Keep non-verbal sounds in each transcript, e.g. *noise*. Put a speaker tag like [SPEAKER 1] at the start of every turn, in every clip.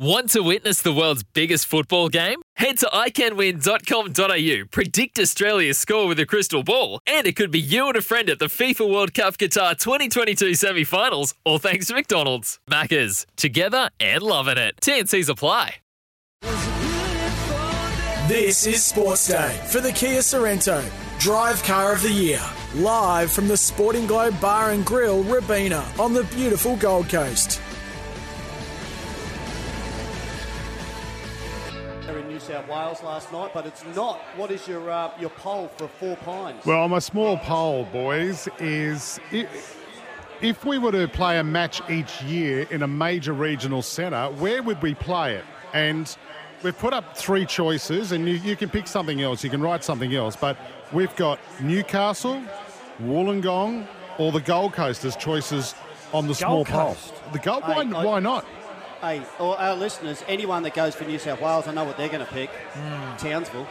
[SPEAKER 1] Want to witness the world's biggest football game? Head to iCanWin.com.au, predict Australia's score with a crystal ball, and it could be you and a friend at the FIFA World Cup Qatar 2022 semi finals, all thanks to McDonald's. Maccas, together and loving it. TNC's apply.
[SPEAKER 2] This is Sports Day for the Kia Sorento, Drive Car of the Year. Live from the Sporting Globe Bar and Grill, Robina, on the beautiful Gold Coast.
[SPEAKER 3] South Wales last night, but it's not. What is your uh, your poll for Four Pines?
[SPEAKER 4] Well, my small poll, boys, is i- if we were to play a match each year in a major regional centre, where would we play it? And we've put up three choices, and you, you can pick something else, you can write something else, but we've got Newcastle, Wollongong, or the Gold Coast as choices on the small poll.
[SPEAKER 3] Coast.
[SPEAKER 4] The Gold, why,
[SPEAKER 3] Hey, I-
[SPEAKER 4] why not?
[SPEAKER 3] Hey, or our listeners, anyone that goes for New South Wales, I know what they're going to pick. Townsville.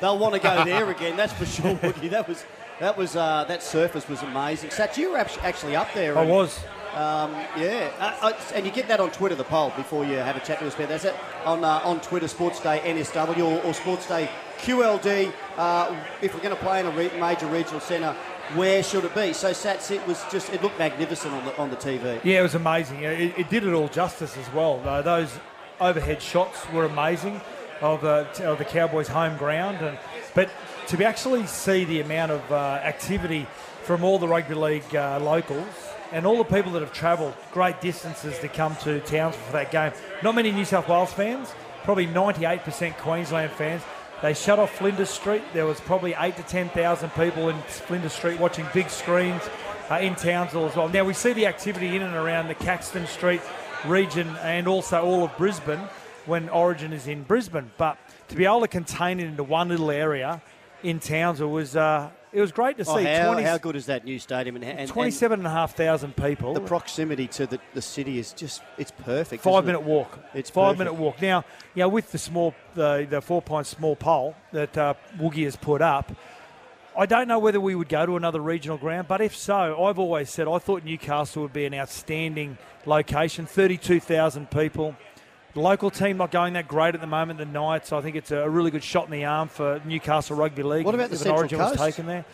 [SPEAKER 3] They'll want to go *laughs* there again. That's for sure, Woogie. That was that was uh, that surface was amazing. Sat, you were actually up there.
[SPEAKER 5] I
[SPEAKER 3] and-
[SPEAKER 5] was.
[SPEAKER 3] Um, yeah, uh, uh, and you get that on Twitter, the poll, before you have a chat to us about that. That's it on uh, on Twitter, Sports Day NSW or, or Sports Day QLD. Uh, if we're going to play in a re- major regional centre, where should it be? So Sats, it was just it looked magnificent on the on the TV.
[SPEAKER 5] Yeah, it was amazing. It, it did it all justice as well. Uh, those overhead shots were amazing of the, of the Cowboys' home ground, and but to be actually see the amount of uh, activity from all the rugby league uh, locals and all the people that have travelled great distances to come to Townsville for that game. Not many New South Wales fans, probably 98% Queensland fans. They shut off Flinders Street. There was probably eight to ten thousand people in Flinders Street watching big screens uh, in Townsville as well. Now we see the activity in and around the Caxton Street region and also all of Brisbane when Origin is in Brisbane. But to be able to contain it into one little area in Townsville was uh, it was great to see.
[SPEAKER 3] Oh, how,
[SPEAKER 5] 20
[SPEAKER 3] how good is that new stadium? And, and, and
[SPEAKER 5] 27,500 people.
[SPEAKER 3] the proximity to the, the city is just it's perfect.
[SPEAKER 5] Five minute
[SPEAKER 3] it?
[SPEAKER 5] walk.
[SPEAKER 3] It's
[SPEAKER 5] five
[SPEAKER 3] perfect.
[SPEAKER 5] minute walk. Now, yeah, with the small, the the four point small poll that uh, Woogie has put up, I don't know whether we would go to another regional ground, but if so, I've always said I thought Newcastle would be an outstanding location. Thirty-two thousand people. The local team not going that great at the moment. The Knights, I think it's a really good shot in the arm for Newcastle Rugby League.
[SPEAKER 3] What about the Central
[SPEAKER 5] Origin was
[SPEAKER 3] Coast?
[SPEAKER 5] taken there.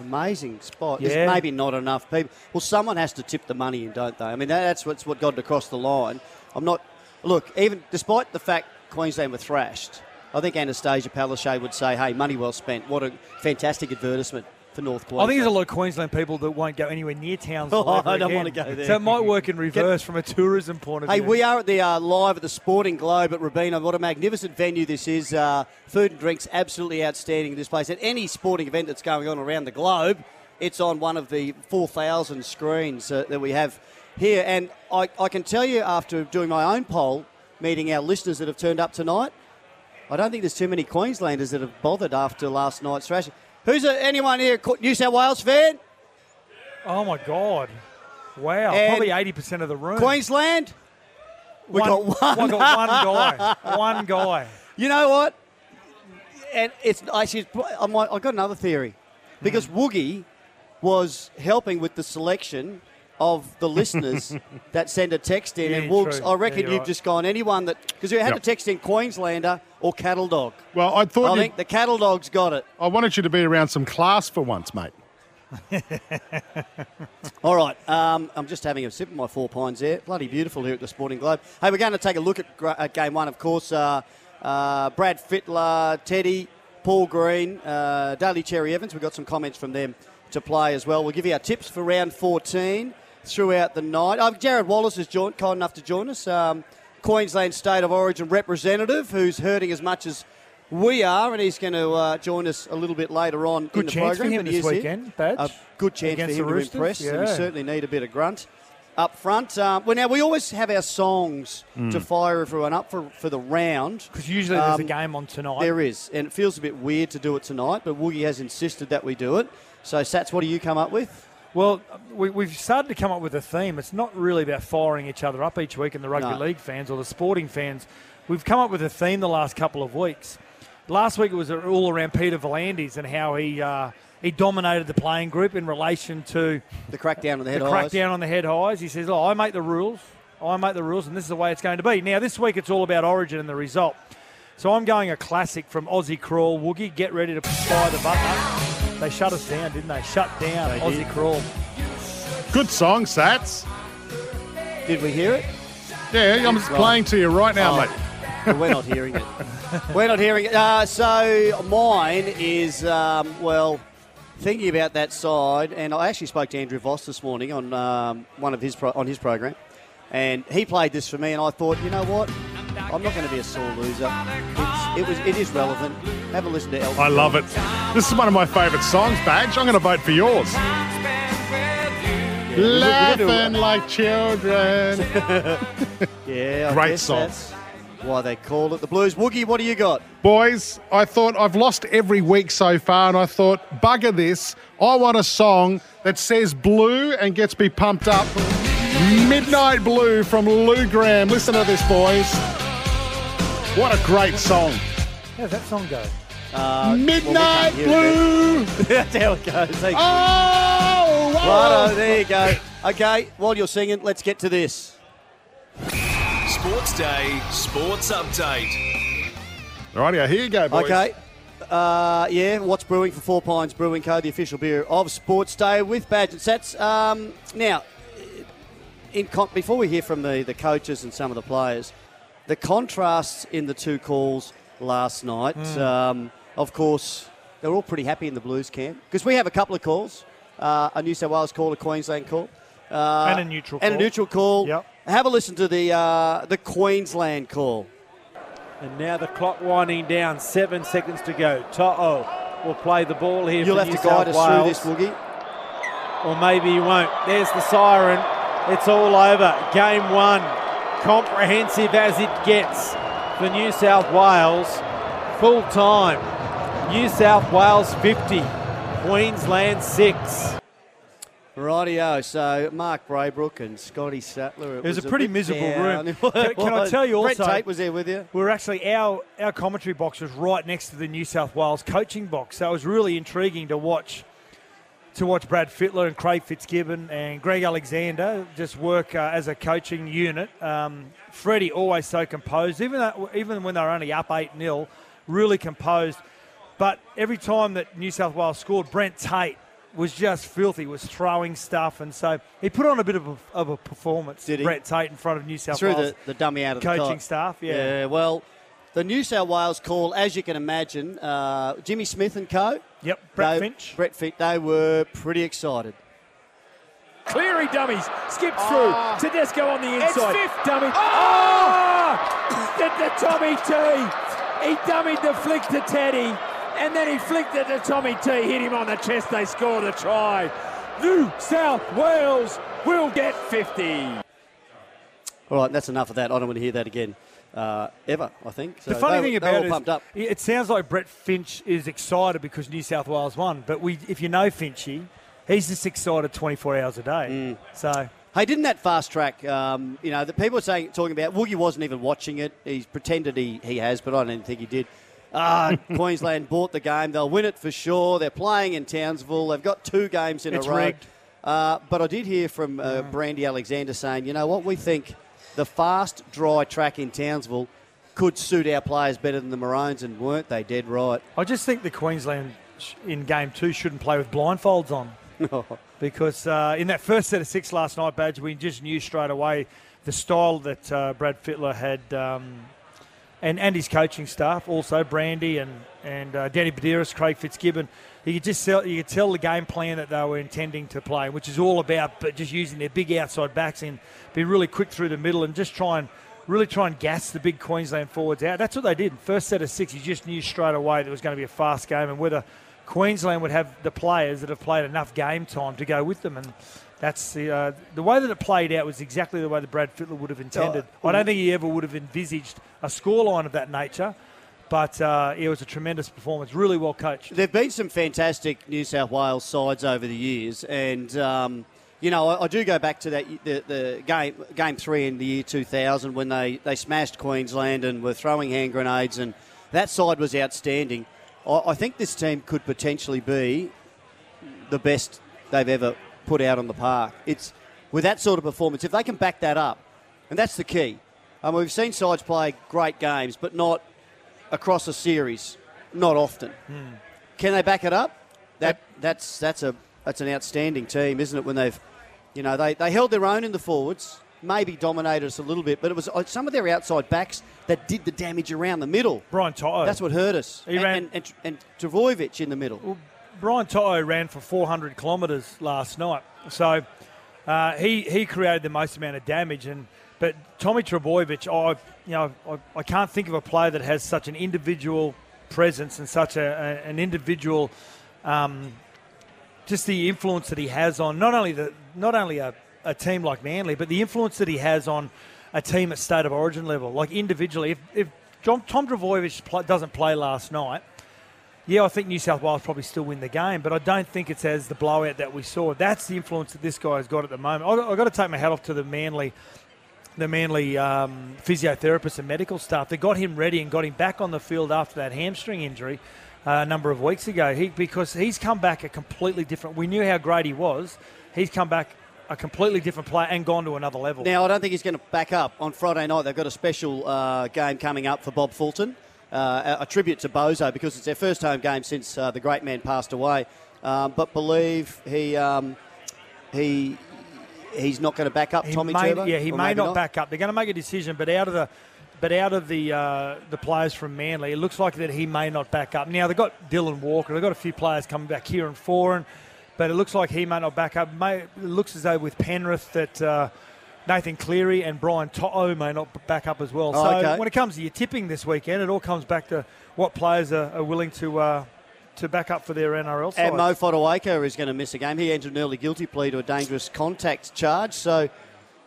[SPEAKER 3] Amazing spot.
[SPEAKER 5] Yeah.
[SPEAKER 3] There's maybe not enough people. Well, someone has to tip the money in, don't they? I mean, that's what's what got it across the line. I'm not. Look, even despite the fact Queensland were thrashed, I think Annastacia Palaszczuk would say, "Hey, money well spent. What a fantastic advertisement for North Queensland.
[SPEAKER 5] I think there's a lot of Queensland people that won't go anywhere near Townsville. *laughs*
[SPEAKER 3] Oh, I don't
[SPEAKER 5] again.
[SPEAKER 3] wanna go there.
[SPEAKER 5] So it might work in reverse from a tourism point of
[SPEAKER 3] Hey,
[SPEAKER 5] view.
[SPEAKER 3] Hey, we are at the uh, live at the Sporting Globe at Robina. What a magnificent venue this is. Uh, food and drinks absolutely outstanding in this place. At any sporting event that's going on around the globe, it's on one of the 4,000 screens uh, that we have here. And I, I can tell you, after doing my own poll, meeting our listeners that have turned up tonight, I don't think there's too many Queenslanders that have bothered after last night's thrashing. Who's a, anyone here, a New South Wales fan?
[SPEAKER 5] Oh my God! Wow,
[SPEAKER 3] And
[SPEAKER 5] probably eighty percent of the room.
[SPEAKER 3] Queensland? We
[SPEAKER 5] one,
[SPEAKER 3] got one.
[SPEAKER 5] we got one *laughs* guy. One guy.
[SPEAKER 3] You know what? And it's actually, I might, I've got another theory. Because
[SPEAKER 5] Hmm.
[SPEAKER 3] Woogie was helping with the selection of the listeners *laughs* that send a text in.
[SPEAKER 5] Yeah,
[SPEAKER 3] and. I reckon
[SPEAKER 5] Yeah,
[SPEAKER 3] you've
[SPEAKER 5] right.
[SPEAKER 3] just gone anyone that, because you had
[SPEAKER 4] Yep.
[SPEAKER 3] to text in Queenslander or Cattle Dog.
[SPEAKER 4] Well, I thought
[SPEAKER 3] I
[SPEAKER 4] you,
[SPEAKER 3] think the Cattle Dog's got it.
[SPEAKER 4] I wanted you to be around some class for once, mate. *laughs*
[SPEAKER 3] All right, um, I'm just having a sip of my four pines there. Bloody beautiful here at the Sporting Globe. Hey, we're going to take a look at, at game one, of course. Uh, uh, Brad Fittler, Teddy, Paul Green, uh, Daly Cherry Evans. We've got some comments from them to play as well. We'll give you our tips for round 14 throughout the night. Oh, Jarrod Wallace is joined, kind enough to join us. Um, Queensland State of Origin representative who's hurting as much as we are, and he's going to uh, join us a little bit later on
[SPEAKER 5] Good
[SPEAKER 3] in the
[SPEAKER 5] chance for
[SPEAKER 3] program.
[SPEAKER 5] him
[SPEAKER 3] but he
[SPEAKER 5] this weekend, Badge,
[SPEAKER 3] A good chance for him to
[SPEAKER 5] Roosters,
[SPEAKER 3] impress. So we certainly need a bit of grunt up front. Um, well, now we always have our songs to fire everyone up for, for the round.
[SPEAKER 5] Because usually there's a
[SPEAKER 3] Um,
[SPEAKER 5] game on tonight.
[SPEAKER 3] There is, and it feels a bit weird to do it tonight, but Woogie has insisted that we do it. So, Sats, what do you come up with?
[SPEAKER 5] Well, we, we've started to come up with a theme. It's not really about firing each other up each week in the rugby
[SPEAKER 3] No.
[SPEAKER 5] league fans or the sporting fans. We've come up with a theme the last couple of weeks. Last week it was all around Peter V'landys and how he uh, he dominated the playing group in relation to
[SPEAKER 3] The crackdown on the head
[SPEAKER 5] the
[SPEAKER 3] highs.
[SPEAKER 5] crackdown on the head highs. He says, "Oh, I make the rules. I make the rules, and this is the way it's going to be." Now, this week it's all about Origin and the result. So I'm going a classic from Aussie Crawl. Woogie, get ready to fire the button. They shut us down, didn't they? Shut down
[SPEAKER 3] They
[SPEAKER 5] Aussie
[SPEAKER 3] did.
[SPEAKER 5] Crawl.
[SPEAKER 4] Good song, Sats.
[SPEAKER 3] Did we hear it?
[SPEAKER 4] Yeah, I'm just playing to you right now,
[SPEAKER 3] Oh.
[SPEAKER 4] mate.
[SPEAKER 3] We're not hearing it. We're not hearing it. Uh, so mine is um, well, thinking about that side, and I actually spoke to Andrew Voss this morning on um, one of his pro- on his program, and he played this for me, and I thought, you know what, I'm not going to be a sore loser. It's, it was it is relevant. Have a listen to Elton.
[SPEAKER 4] I love it. This is one of my favourite songs, Badge. I'm going to vote for yours. Laughing like children. *laughs*
[SPEAKER 3] Yeah, I
[SPEAKER 4] Great song.
[SPEAKER 3] that's why they call it the Blues. Woogie, what do you got?
[SPEAKER 4] Boys, I thought I've lost every week so far, and I thought, bugger this. I want a song that says blue and gets me pumped up. Midnight Blue from Lou Gramm. Listen to this, boys. What a great song.
[SPEAKER 5] How's that song go?
[SPEAKER 3] Uh,
[SPEAKER 4] Midnight
[SPEAKER 3] hear it,
[SPEAKER 4] Blue.
[SPEAKER 3] That's how it goes. Thank you.
[SPEAKER 4] Oh, wow.
[SPEAKER 3] Righto, there you go. Okay, while you're singing, let's get to this.
[SPEAKER 6] Sports Day Sports Update.
[SPEAKER 4] Rightio, here you go, boys.
[SPEAKER 3] Okay. Uh, yeah, what's brewing for Four Pines Brewing Co., the official beer of Sports Day with Badge and Sats. Um, now, in con- before we hear from the, the coaches and some of the players, the contrasts in the two calls last night, um, of course, they're all pretty happy in the Blues camp because we have a couple of calls uh, a New South Wales call, a Queensland call. Uh,
[SPEAKER 5] And a neutral
[SPEAKER 3] And a
[SPEAKER 5] call.
[SPEAKER 3] neutral call.
[SPEAKER 5] Yep.
[SPEAKER 3] Have a listen to the, uh, the Queensland call.
[SPEAKER 7] And now the clock winding down. Seven seconds to go. To'o will play the ball here
[SPEAKER 3] You'll
[SPEAKER 7] for
[SPEAKER 3] have
[SPEAKER 7] New
[SPEAKER 3] to guide
[SPEAKER 7] South
[SPEAKER 3] us through this, Woogie.
[SPEAKER 7] Or maybe you won't. There's the siren. It's all over. Game one. Comprehensive as it gets for New South Wales. Full time. New South Wales 50. Queensland 6.
[SPEAKER 3] Rightio. So Mark Braybrook and Scotty Sattler.
[SPEAKER 5] It was a pretty
[SPEAKER 3] bit
[SPEAKER 5] miserable
[SPEAKER 3] down.
[SPEAKER 5] room. *laughs* Can- can I tell you also?
[SPEAKER 3] Brent Tate was there with you.
[SPEAKER 5] We were actually our our commentary box was right next to the New South Wales coaching box, so it was really intriguing to watch to watch Brad Fittler and Craig Fitzgibbon and Greg Alexander just work uh, as a coaching unit. Um, Freddie always so composed, even though, even when they were only up eight 0 really composed. But every time that New South Wales scored, Brent Tate was just filthy, was throwing stuff, and so he put on a bit of a, of a performance.
[SPEAKER 3] Did he?
[SPEAKER 5] Brent Tate in front of New South Wales
[SPEAKER 3] the, the dummy out of the
[SPEAKER 5] coaching
[SPEAKER 3] cot.
[SPEAKER 5] staff. Yeah.
[SPEAKER 3] Yeah, well, the New South Wales call, as you can imagine, uh, Jimmy Smith and co.
[SPEAKER 5] Yep. Brett
[SPEAKER 3] they,
[SPEAKER 5] Finch.
[SPEAKER 3] Brett Finch, they were pretty excited.
[SPEAKER 8] Cleary dummies, skips through. Ah. Tedesco on the
[SPEAKER 9] It's
[SPEAKER 8] inside.
[SPEAKER 9] fifth.
[SPEAKER 8] Dummy. Ah. Ah. Oh! the, the Tommy T. He dummied the flick to Teddy, and then he flicked it to Tommy T. Hit him on the chest. They scored a try. New South Wales will get 50.
[SPEAKER 3] All right, that's enough of that. I don't want to hear that again uh, ever, I think. So
[SPEAKER 5] the funny
[SPEAKER 3] they-
[SPEAKER 5] thing about it is,
[SPEAKER 3] up.
[SPEAKER 5] it sounds like Brett Finch is excited because New South Wales won. But we, if you know Finchy, he's just excited 24 hours a day.
[SPEAKER 3] Mm.
[SPEAKER 5] So
[SPEAKER 3] Hey, didn't that fast track? Um, you know, the people are saying talking about Woogie wasn't even watching it. He's pretended he, he has, but I don't think he did. Ah, *laughs* Queensland bought the game. They'll win it for sure. They're playing in Townsville. They've got two games in
[SPEAKER 5] It's
[SPEAKER 3] a row. Uh, but I did hear from uh, Brandy Alexander saying, you know what, we think the fast, dry track in Townsville could suit our players better than the Maroons, and weren't they dead right?
[SPEAKER 5] I just think the Queensland in game two shouldn't play with blindfolds on. *laughs* because uh, in that first set of six last night, Badge, we just knew straight away the style that uh, Brad Fittler had, um, and and his coaching staff, also Brandy and and uh, Danny Buderus, Craig Fitzgibbon. You could just tell, you could tell the game plan that they were intending to play, which is all about but just using their big outside backs and be really quick through the middle and just try and really try and gas the big Queensland forwards out. That's what they did. First set of six, you just knew straight away that it was going to be a fast game and whether Queensland would have the players that have played enough game time to go with them. And That's the uh, the way that it played out was exactly the way that Brad Fittler would have intended.
[SPEAKER 3] Oh,
[SPEAKER 5] I don't think he ever would have envisaged a scoreline of that nature, but uh, it was a tremendous performance. Really well coached.
[SPEAKER 3] There've been some fantastic New South Wales sides over the years, and um, you know I, I do go back to that the, the game game three in the year 2000 when they, they smashed Queensland and were throwing hand grenades, and that side was outstanding. I, I think this team could potentially be the best they've ever put out on the park. It's with that sort of performance, if they can back that up, and that's the key. Um, we've seen sides play great games, but not across a series, not often. Can they back it up? That that's that's a that's an outstanding team, isn't it? When they've, you know, they, they held their own in the forwards, maybe dominated us a little bit, but it was uh, some of their outside backs that did the damage around the middle.
[SPEAKER 5] Brian To'o.
[SPEAKER 3] That's what hurt us.
[SPEAKER 5] He
[SPEAKER 3] and,
[SPEAKER 5] ran-
[SPEAKER 3] and, and, and Trbojevic in the middle.
[SPEAKER 5] Brian To'o ran for 400 kilometres last night, so uh, he he created the most amount of damage. And but Tommy Trbojevic, I you know I, I can't think of a player that has such an individual presence and such a, a- an individual. Um, just the influence that he has on not only the not only a, a team like Manly, but the influence that he has on a team at state of origin level. Like individually, if, if John, Tom Trbojevic pl- doesn't play last night, yeah, I think New South Wales probably still win the game, but I don't think it's as the blowout that we saw. That's the influence that this guy has got at the moment. I've, got to take my hat off to the Manly, the Manly um, physiotherapists and medical staff. They got him ready and got him back on the field after that hamstring injury uh, a number of weeks ago. He because he's come back a completely different. We knew how great he was. He's come back a completely different player and gone to another level.
[SPEAKER 3] Now, I don't think he's going to back up on Friday night. They've got a special uh, game coming up for Bob Fulton, uh, a, tribute to Bozo because it's their first home game since uh, the great man passed away. Um, but believe he um, he he's not going to back up
[SPEAKER 5] He
[SPEAKER 3] Tommy
[SPEAKER 5] may,
[SPEAKER 3] Turbo.
[SPEAKER 5] Yeah, he may
[SPEAKER 3] maybe
[SPEAKER 5] not, back up. They're going to make a decision, but out of the but out of the uh, the players from Manly, it looks like that he may not back up. Now they've got Dylan Walker, they've got a few players coming back here and foreign, but it looks like he may not back up. May, it looks as though with Penrith that. Nathan Cleary and Brian To'o may not back up as well.
[SPEAKER 3] Oh,
[SPEAKER 5] so
[SPEAKER 3] okay.
[SPEAKER 5] when it comes to your tipping this weekend, it all comes back to what players are, are willing to uh, to back up for their NRL side.
[SPEAKER 3] And Mo Fotuaika is going to miss a game. He entered an early guilty plea to a dangerous contact charge, so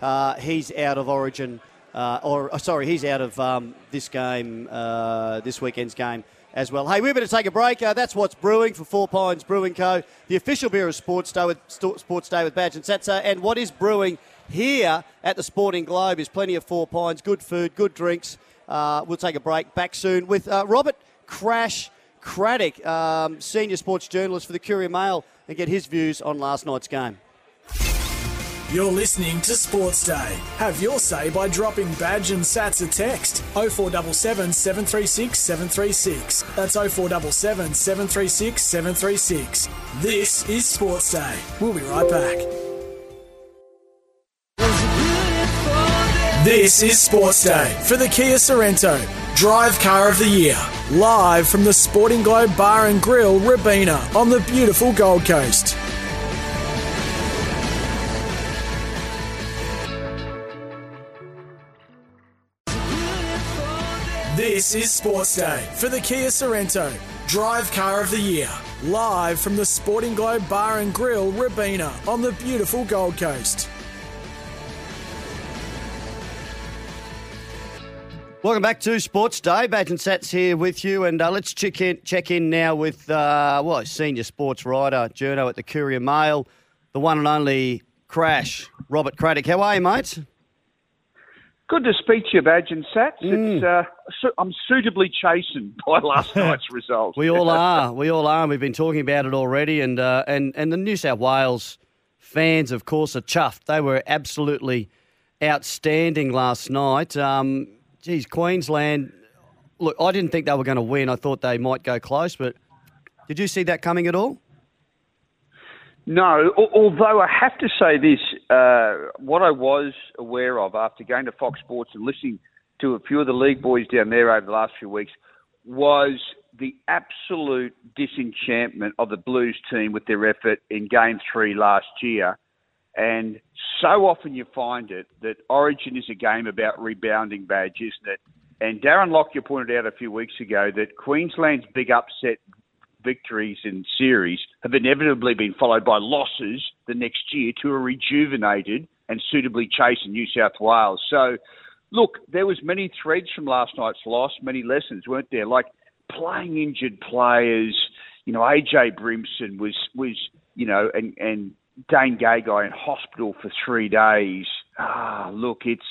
[SPEAKER 3] uh, he's out of Origin. Uh, or oh, sorry, he's out of um, this game, uh, this weekend's game as well. Hey, we're better take a break. Uh, that's what's brewing for Four Pines Brewing Co. The official beer of Sports Day with Sports Day with Badge and Satsa. And what is brewing here at the Sporting Globe is plenty of Four Pines, good food, good drinks. Uh, we'll take a break. Back soon with uh, Robert Crash Craddock, um, senior sports journalist for the Courier Mail, and get his views on last night's game.
[SPEAKER 2] You're listening to Sports Day. Have your say by dropping Badge and Sats a text 0477 736 736. That's 0477 736 736. This is Sports Day. We'll be right back. This is Sports Day for the Kia Sorento, Drive Car of the Year. Live from the Sporting Globe Bar and Grill, Robina, on the beautiful Gold Coast. This is Sports Day for the Kia Sorento, Drive Car of the Year. Live from the Sporting Globe Bar and Grill, Robina, on the beautiful Gold Coast.
[SPEAKER 3] Welcome back to Sports Day. Badge and Sats here with you, and uh, let's check in, check in now with uh, well, senior sports writer, journo at the Courier Mail, the one and only Crash, Robert Craddock. How are you, mate?
[SPEAKER 9] Good to speak to you, Badge and Sats. It's, uh, I'm suitably chastened *laughs* by last *laughs* night's result.
[SPEAKER 3] We all *laughs* are. We all are. We've been talking about it already, and uh, and and the New South Wales fans, of course, are chuffed. They were absolutely outstanding last night. Um, geez, Queensland. Look, I didn't think they were going to win. I thought they might go close, but did you see that coming at all?
[SPEAKER 9] No, although I have to say this, uh, what I was aware of after going to Fox Sports and listening to a few of the league boys down there over the last few weeks was the absolute disenchantment of the Blues team with their effort in Game 3 last year. And so often you find it that Origin is a game about rebounding badge, isn't it? And Darren Lockyer pointed out a few weeks ago that Queensland's big upset victories in series have inevitably been followed by losses the next year to a rejuvenated and suitably chastened New South Wales. So, look, there was many threads from last night's loss, many lessons, weren't there? Like playing injured players. You know, AJ Brimson was was you know, and and Dane Gagai in hospital for three days. Ah, look, it's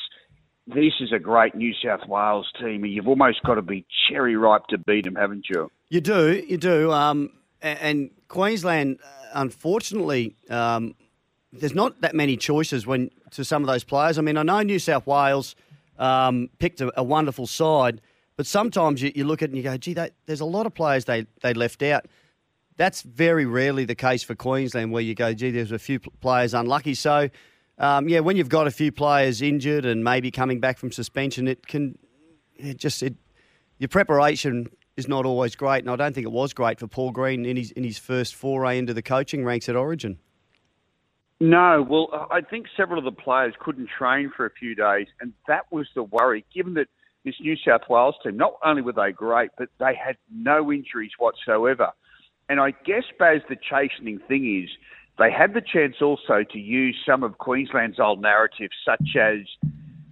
[SPEAKER 9] this is a great New South Wales team, you've almost got to be cherry ripe to beat them, haven't you?
[SPEAKER 3] You do, you do. Um, and, and Queensland, unfortunately, um, there's not that many choices when to some of those players. I mean, I know New South Wales um, picked a, a, wonderful side, but sometimes you, you, look at it and you go, gee, they, there's a lot of players they, they left out. That's very rarely the case for Queensland, where you go, gee, there's a few players unlucky. So um, yeah, when you've got a few players injured and maybe coming back from suspension, it can it just it, your preparation is not always great, and I don't think it was great for Paul Green in his in his first foray into the coaching ranks at Origin.
[SPEAKER 9] No, well, I think several of the players couldn't train for a few days, and that was the worry. Given that this New South Wales team, not only were they great, but they had no injuries whatsoever. And I guess, Baz, the chastening thing is they had the chance also to use some of Queensland's old narratives, such as,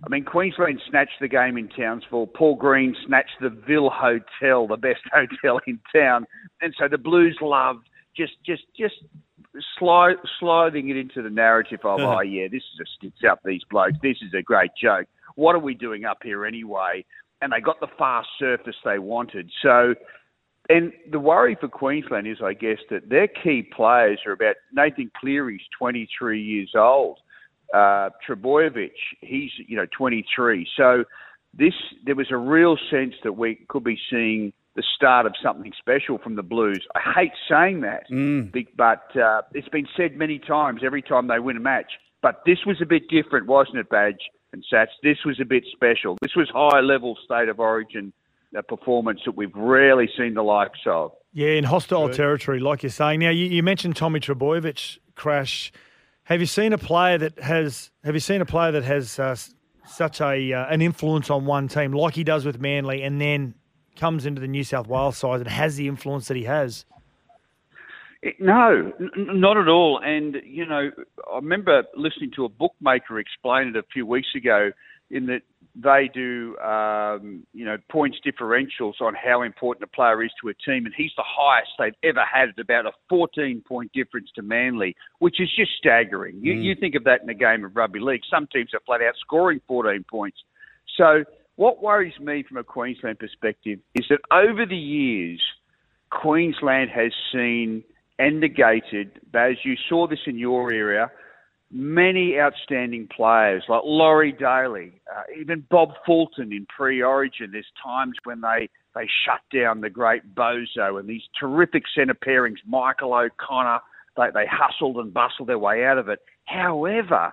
[SPEAKER 9] I mean, Queensland snatched the game in Townsville. Paul Green snatched the Ville Hotel, the best *laughs* hotel in town, and so the Blues loved just, just, just slide, sliding it into the narrative of, *laughs* oh yeah, this is a stitch up these blokes. This is a great joke. What are we doing up here anyway? And they got the fast surface they wanted. So and the worry for Queensland is, I guess, that their key players are about Nathan Cleary's 23 years old. Uh, Trbojevic, he's you know 23. So this there was a real sense that we could be seeing the start of something special from the Blues. I hate saying that,
[SPEAKER 3] mm.
[SPEAKER 9] but uh, it's been said many times every time they win a match. But this was a bit different, wasn't it, Badge and Sats? This was a bit special. This was high level state of origin a performance that we've rarely seen the likes of.
[SPEAKER 5] Yeah, in hostile Good. territory, like you're saying. Now, you, you mentioned Tommy Trbojevic crash. Have you seen a player that has? Have you seen a player that has uh, such a uh, an influence on one team, like he does with Manly, and then comes into the New South Wales side and has the influence that he has?
[SPEAKER 9] No, n- not at all. And you know, I remember listening to a bookmaker explain it a few weeks ago. In that they do, um, you know, points differentials on how important a player is to a team, and he's the highest they've ever had at about a 14 point difference to Manly, which is just staggering. You, mm. you think of that in a game of rugby league. Some teams are flat out scoring 14 points. So, what worries me from a Queensland perspective is that over the years, Queensland has seen and negated, as you saw this in your area, many outstanding players like Laurie Daley, uh, even Bob Fulton in pre-Origin. There's times when they they shut down the great Bozo and these terrific centre pairings, Michael O'Connor. They they hustled and bustled their way out of it. However,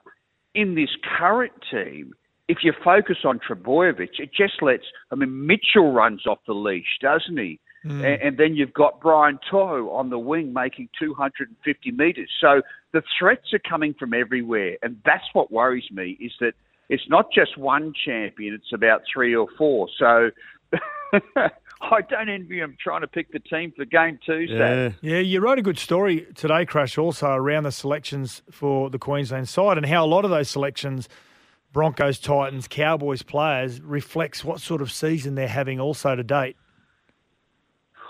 [SPEAKER 9] in this current team, if you focus on Trbojevic, it just lets. I mean, Mitchell runs off the leash, doesn't he? Mm. And, and, then you've got Brian To'o on the wing making 250 metres. So the threats are coming from everywhere. And that's what worries me is that it's not just one champion, it's about three or four. So *laughs* I don't envy him trying to pick the team for game two.
[SPEAKER 5] Yeah. yeah, you wrote a good story today, Crash, also around the selections for the Queensland side and how a lot of those selections, Broncos, Titans, Cowboys players, reflects what sort of season they're having also to date.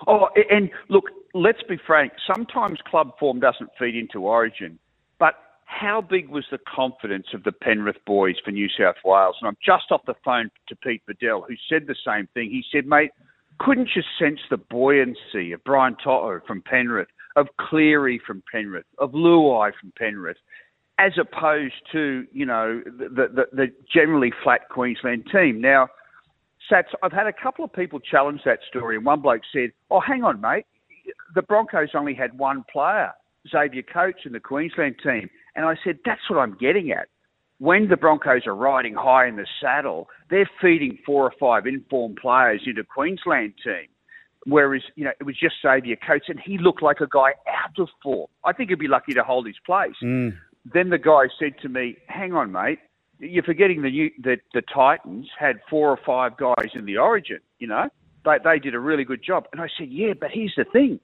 [SPEAKER 9] Oh, and look, let's be frank. Sometimes club form doesn't feed into Origin, but how big was the confidence of the Penrith boys for New South Wales? And I'm just off the phone to Pete Badel, who said the same thing. He said, mate, couldn't you sense the buoyancy of Brian To'o from Penrith, of Cleary from Penrith, of Luai from Penrith, as opposed to, you know, the, the, the generally flat Queensland team? Now, Sats, I've had a couple of people challenge that story, and one bloke said, "Oh, hang on, mate. The Broncos only had one player, Xavier Coates, in the Queensland team." And I said, "That's what I'm getting at. When the Broncos are riding high in the saddle, they're feeding four or five informed players into Queensland team." Whereas, you know, it was just Xavier Coates, and he looked like a guy out of form. I think he'd be lucky to hold his place.
[SPEAKER 3] Mm.
[SPEAKER 9] Then the guy said to me, "Hang on, mate you're forgetting the that the Titans had four or five guys in the Origin. You know, they they did a really good job. And I said, yeah, but here's the thing: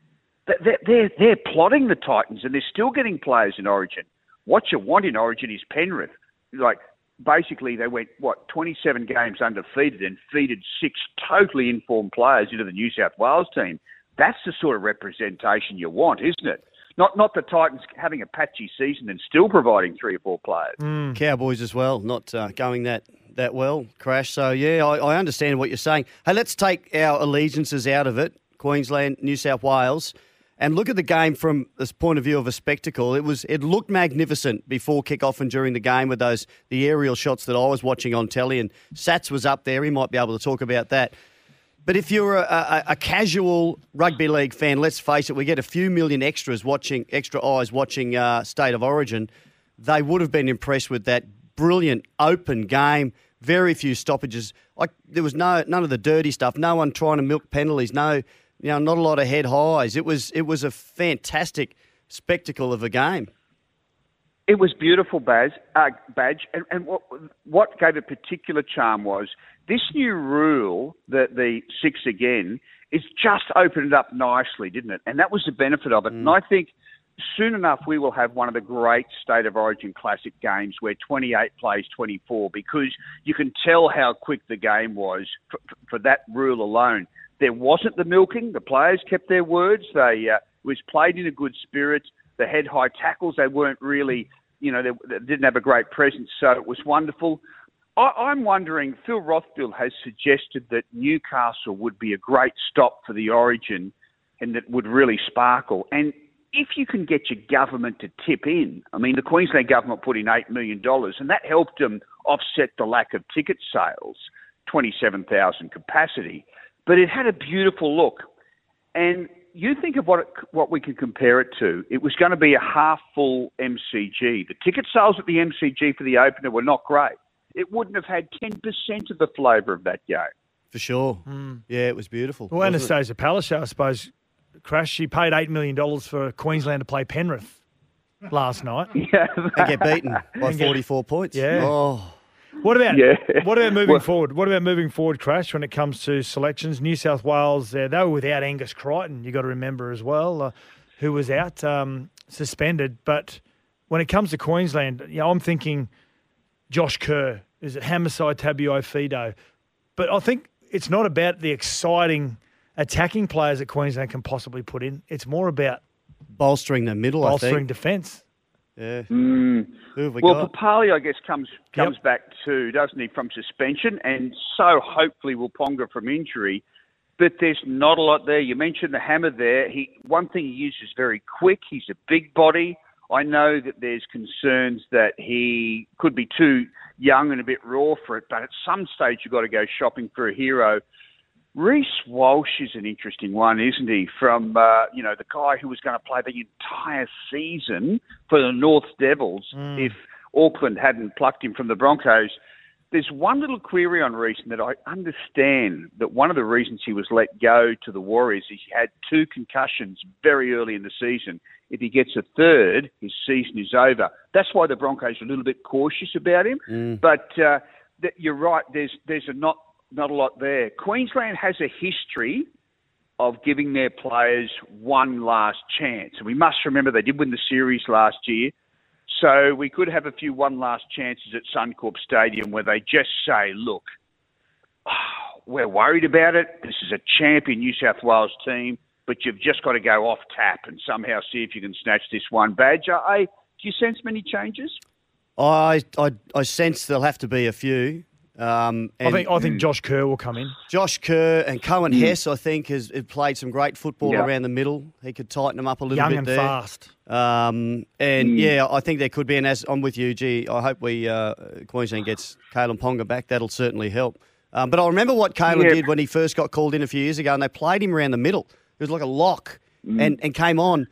[SPEAKER 9] they're, they're, they're plotting the Titans and they're still getting players in Origin. What you want in Origin is Penrith. Like, basically, they went, what, 27 games undefeated and feeded six totally informed players into the New South Wales team. That's the sort of representation you want, isn't it? Not, not the Titans having a patchy season and still providing three or four players.
[SPEAKER 3] Mm. Cowboys as well, not uh, going that that well, Crash. So, yeah, I, I understand what you're saying. Hey, let's take our allegiances out of it Queensland, New South Wales. And look at the game from this point of view of a spectacle. It was it looked magnificent before kickoff and during the game with those the aerial shots that I was watching on telly. And Sats was up there. He might be able to talk about that. But if you're a, a, a, casual rugby league fan, let's face it, we get a few million extras watching, extra eyes watching uh, State of Origin. They would have been impressed with that brilliant open game. Very few stoppages. Like there was no none of the dirty stuff. No one trying to milk penalties. No, you know, not a lot of head highs. It was it was a fantastic spectacle of a game.
[SPEAKER 9] It was beautiful, Baz, uh, Badge, and, and what what gave it particular charm was this new rule that the six again is just opened it up nicely, didn't it? And that was the benefit of it. Mm. And I think soon enough we will have one of the great state of origin classic games where 28 plays 24 because you can tell how quick the game was for, for that rule alone. There wasn't the milking. The players kept their words. They uh, was played in a good spirit. The head high tackles they weren't really, you know, they, they didn't have a great presence, so it was wonderful. I, am wondering, Phil Rothfield has suggested that Newcastle would be a great stop for the Origin and that would really sparkle. And if you can get your government to tip in, I mean, the Queensland government put in $8 million and that helped them offset the lack of ticket sales, 27,000 capacity. But it had a beautiful look. And you think of what it, what we can compare it to. It was going to be a half full MCG. The ticket sales at the MCG for the opener were not great it wouldn't have had 10% of the flavour of that game.
[SPEAKER 3] For sure. Mm. Yeah, it was beautiful.
[SPEAKER 5] Well, Annastacia Palaszczuk, I suppose, Crash, she paid $8 million for Queensland to play Penrith last night. *laughs*
[SPEAKER 9] Yeah.
[SPEAKER 3] and get beaten *laughs* by 44 points.
[SPEAKER 5] Yeah.
[SPEAKER 3] Oh.
[SPEAKER 5] What about yeah. what about moving well, forward? What about moving forward, Crash? When it comes to selections, New South Wales uh, they were without Angus Crichton. You got to remember as well, uh, who was out um, suspended. But when it comes to Queensland, you know, I'm thinking Josh Kerr? Is it Hamiso Tabuai-Fidow? But I think it's not about the exciting attacking players that Queensland can possibly put in. It's more about
[SPEAKER 3] bolstering the middle,
[SPEAKER 5] bolstering defence.
[SPEAKER 3] Yeah.
[SPEAKER 9] Mm.
[SPEAKER 3] we
[SPEAKER 9] well, Papalii, I guess, comes comes yep. back too, doesn't he, from suspension, and so hopefully will Ponga from injury. But there's not a lot there. You mentioned the hammer there. He one thing he uses very quick. He's a big body. I know that there's concerns that he could be too young and a bit raw for it, but at some stage you've got to go shopping for a hero. Reece Walsh is an interesting one, isn't he? From uh, you know the guy who was going to play the entire season for the North Devils mm. if Auckland hadn't plucked him from the Broncos. There's one little query on Reece that I understand that one of the reasons he was let go to the Warriors is he had two concussions very early in the season. If he gets a third, his season is over. That's why the Broncos are a little bit cautious about him.
[SPEAKER 3] Mm.
[SPEAKER 9] But uh, th- you're right. There's there's a not not a lot there. Queensland has a history of giving their players one last chance, and we must remember they did win the series last year. So we could have a few one last chances at Suncorp Stadium where they just say, "Look, *sighs* we're worried about it. This is a champion New South Wales team." but you've just got to go off tap and somehow see if you can snatch this one badge. I, do you sense many changes?
[SPEAKER 3] I, I, I sense there'll have to be a few. Um,
[SPEAKER 5] I think I think Josh Kerr will come in.
[SPEAKER 3] Josh Kerr and Coen mm. Hess, I think, has, has, played some great football yep. around the middle. He could tighten them up a little
[SPEAKER 5] Young
[SPEAKER 3] bit
[SPEAKER 5] and
[SPEAKER 3] there.
[SPEAKER 5] fast.
[SPEAKER 3] Um, and mm. yeah, I think there could be. And as I'm with you, G, I hope we uh, Queensland gets Kalyn Ponga back. That'll certainly help. Um, but I remember what Kalyn yep. did when he first got called in a few years ago, and they played him around the middle. It was like a lock mm. and, and came on.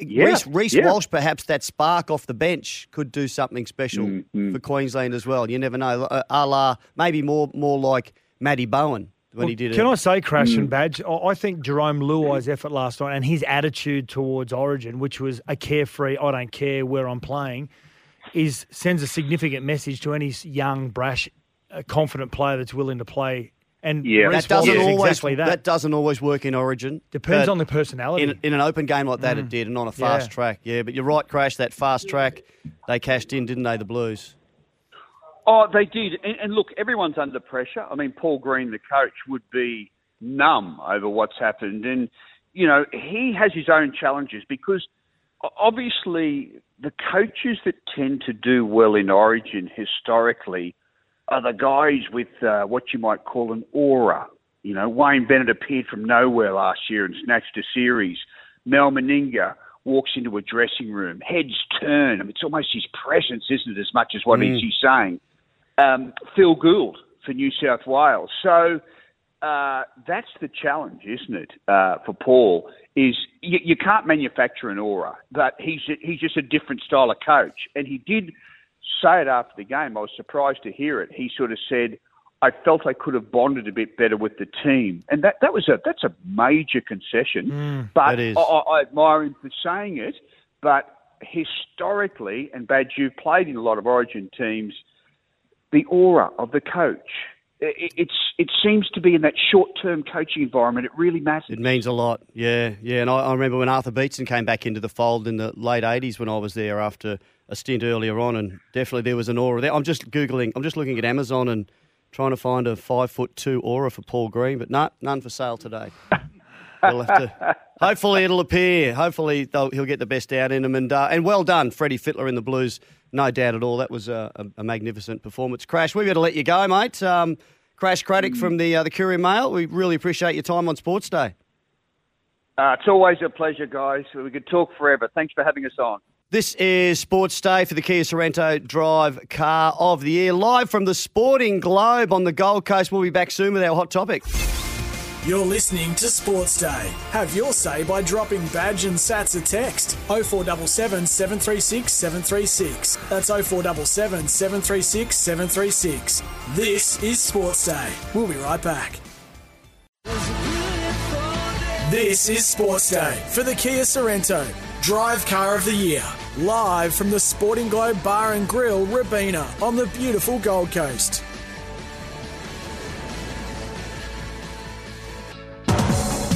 [SPEAKER 9] Yeah.
[SPEAKER 3] Reece, Reece yeah. Walsh, perhaps that spark off the bench could do something special
[SPEAKER 9] mm-hmm.
[SPEAKER 3] for Queensland as well. You never know. A la maybe more more like Matty Bowen when
[SPEAKER 5] well,
[SPEAKER 3] he did
[SPEAKER 5] can
[SPEAKER 3] it.
[SPEAKER 5] Can I say, Crash mm. and Badge? I think Jarome Luai's effort last night and his attitude towards Origin, which was a carefree, I don't care where I'm playing, is sends a significant message to any young, brash, uh, confident player that's willing to play And
[SPEAKER 3] that doesn't
[SPEAKER 5] Walsh
[SPEAKER 3] always
[SPEAKER 5] exactly that.
[SPEAKER 3] doesn't always work in Origin.
[SPEAKER 5] Depends on the personality.
[SPEAKER 3] In, in an open game like that,
[SPEAKER 5] Mm.
[SPEAKER 3] it did, and on a fast
[SPEAKER 5] Yeah.
[SPEAKER 3] track. Yeah, but you're right, Crash. That fast track, they cashed in, didn't they? The Blues.
[SPEAKER 9] Oh, they did. And, and look, everyone's under pressure. I mean, Paul Green, the coach, would be numb over what's happened. And, you know, he has his own challenges because obviously the coaches that tend to do well in Origin historically are the guys with uh, what you might call an aura. You know, Wayne Bennett appeared from nowhere last year and snatched a series. Mal Meninga walks into a dressing room, heads turn. I mean, it's almost his presence, isn't it, as much as what
[SPEAKER 10] Mm.
[SPEAKER 9] he's saying. Um, Phil Gould for New South Wales. So uh, that's the challenge, isn't it, uh, for Paul? Is you, you can't manufacture an aura, but he's he's just a different style of coach, and he did say it after the game. I was surprised to hear it. He sort of said, "I felt I could have bonded a bit better with the team," and that that was a that's a major concession. Mm, but
[SPEAKER 3] that is.
[SPEAKER 9] I, I admire him for saying it. But historically, and Badge, you've played in a lot of Origin teams. The aura of the coach. It, it's it seems to be in that short-term coaching environment. It really matters.
[SPEAKER 3] It means a lot. Yeah, yeah. And I, I remember when Arthur Beetson came back into the fold in the late '80s when I was there after a stint earlier on, and definitely there was an aura there. I'm just googling. I'm just looking at Amazon and trying to find a five foot two aura for Paul Green, but no, none for sale today. *laughs* We'll have to. Hopefully it'll appear. Hopefully he'll get the best out in him. And uh, and well done, Freddie Fittler in the Blues. No doubt at all. That was a, a, a magnificent performance. Crash, we've got to let you go, mate. Um, Crash Craddock from the uh, the Courier Mail. We really appreciate your time on Sports Day.
[SPEAKER 9] Uh, it's always a pleasure, guys. We could talk forever. Thanks for having us on.
[SPEAKER 3] This is Sports Day for the Kia Sorento Drive Car of the Year, live from the Sporting Globe on the Gold Coast. We'll be back soon with our hot topic.
[SPEAKER 2] You're listening to Sports Day. Have your say by dropping badge and sats a text 0477 736 736. That's 0477 736 736. This is Sports Day. We'll be right back. This is Sports Day for the Kia Sorento, Drive Car of the Year. Live from the Sporting Globe Bar and Grill, Robina, on the beautiful Gold Coast.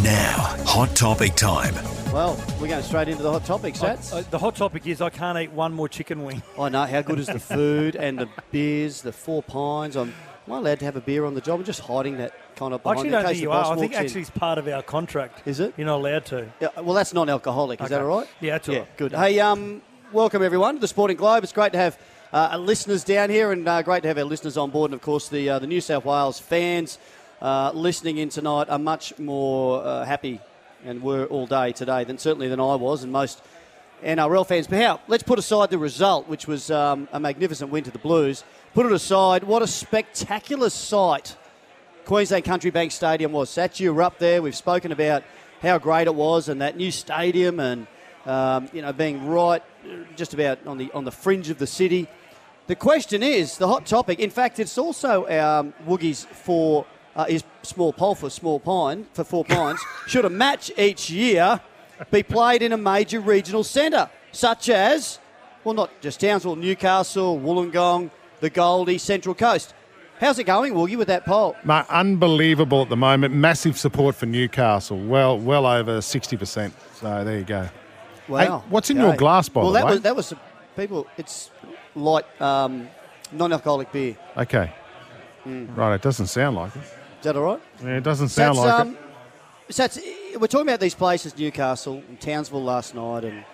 [SPEAKER 6] Now, hot topic time.
[SPEAKER 3] Well, we're going straight into the hot topic, Sats.
[SPEAKER 5] Uh, the hot topic is I can't eat one more chicken wing.
[SPEAKER 3] I know. How good is the *laughs* food and the beers, the four pines? I'm, am I allowed to have a beer on the job? I'm just hiding that kind of
[SPEAKER 5] I
[SPEAKER 3] behind
[SPEAKER 5] actually don't think you are. I think
[SPEAKER 3] walks in.
[SPEAKER 5] actually it's part of our contract.
[SPEAKER 3] Is it?
[SPEAKER 5] You're not allowed to.
[SPEAKER 3] Yeah, well, that's non-alcoholic. Is
[SPEAKER 5] Okay.
[SPEAKER 3] that all right?
[SPEAKER 5] Yeah, that's all
[SPEAKER 3] yeah,
[SPEAKER 5] right.
[SPEAKER 3] Good. Hey, um, welcome everyone to the Sporting Globe. It's great to have uh, our listeners down here, and uh, great to have our listeners on board. And of course, the uh, the New South Wales fans uh, listening in tonight are much more uh, happy and were all day today than certainly than I was, and most NRL fans. But how? Let's put aside the result, which was um, a magnificent win to the Blues. Put it aside. What a spectacular sight Queensland Country Bank Stadium was. Sat you were up there. We've spoken about how great it was and that new stadium and um, you know being right just about on the on the fringe of the city. The question is the hot topic. In fact, it's also um, Woogie's for uh, his small poll for small pine for four *laughs* pines. Should a match each year be played in a major regional centre, such as well, not just Townsville, Newcastle, Wollongong, the Goldie, Central Coast. How's it going, Woogie, with that poll?
[SPEAKER 4] Mate, unbelievable at the moment. Massive support for Newcastle. Well, well over sixty percent. So there you go.
[SPEAKER 3] Wow.
[SPEAKER 4] Hey, what's in your glass, by
[SPEAKER 3] well,
[SPEAKER 4] the
[SPEAKER 3] that was that was people. It's light, um, non-alcoholic beer.
[SPEAKER 4] Okay.
[SPEAKER 3] Mm.
[SPEAKER 4] Right. It doesn't sound like it.
[SPEAKER 3] Is that all right?
[SPEAKER 4] Yeah, it doesn't sound
[SPEAKER 3] That's,
[SPEAKER 4] like
[SPEAKER 3] um, So that's, we're talking about these places, Newcastle and Townsville last night, and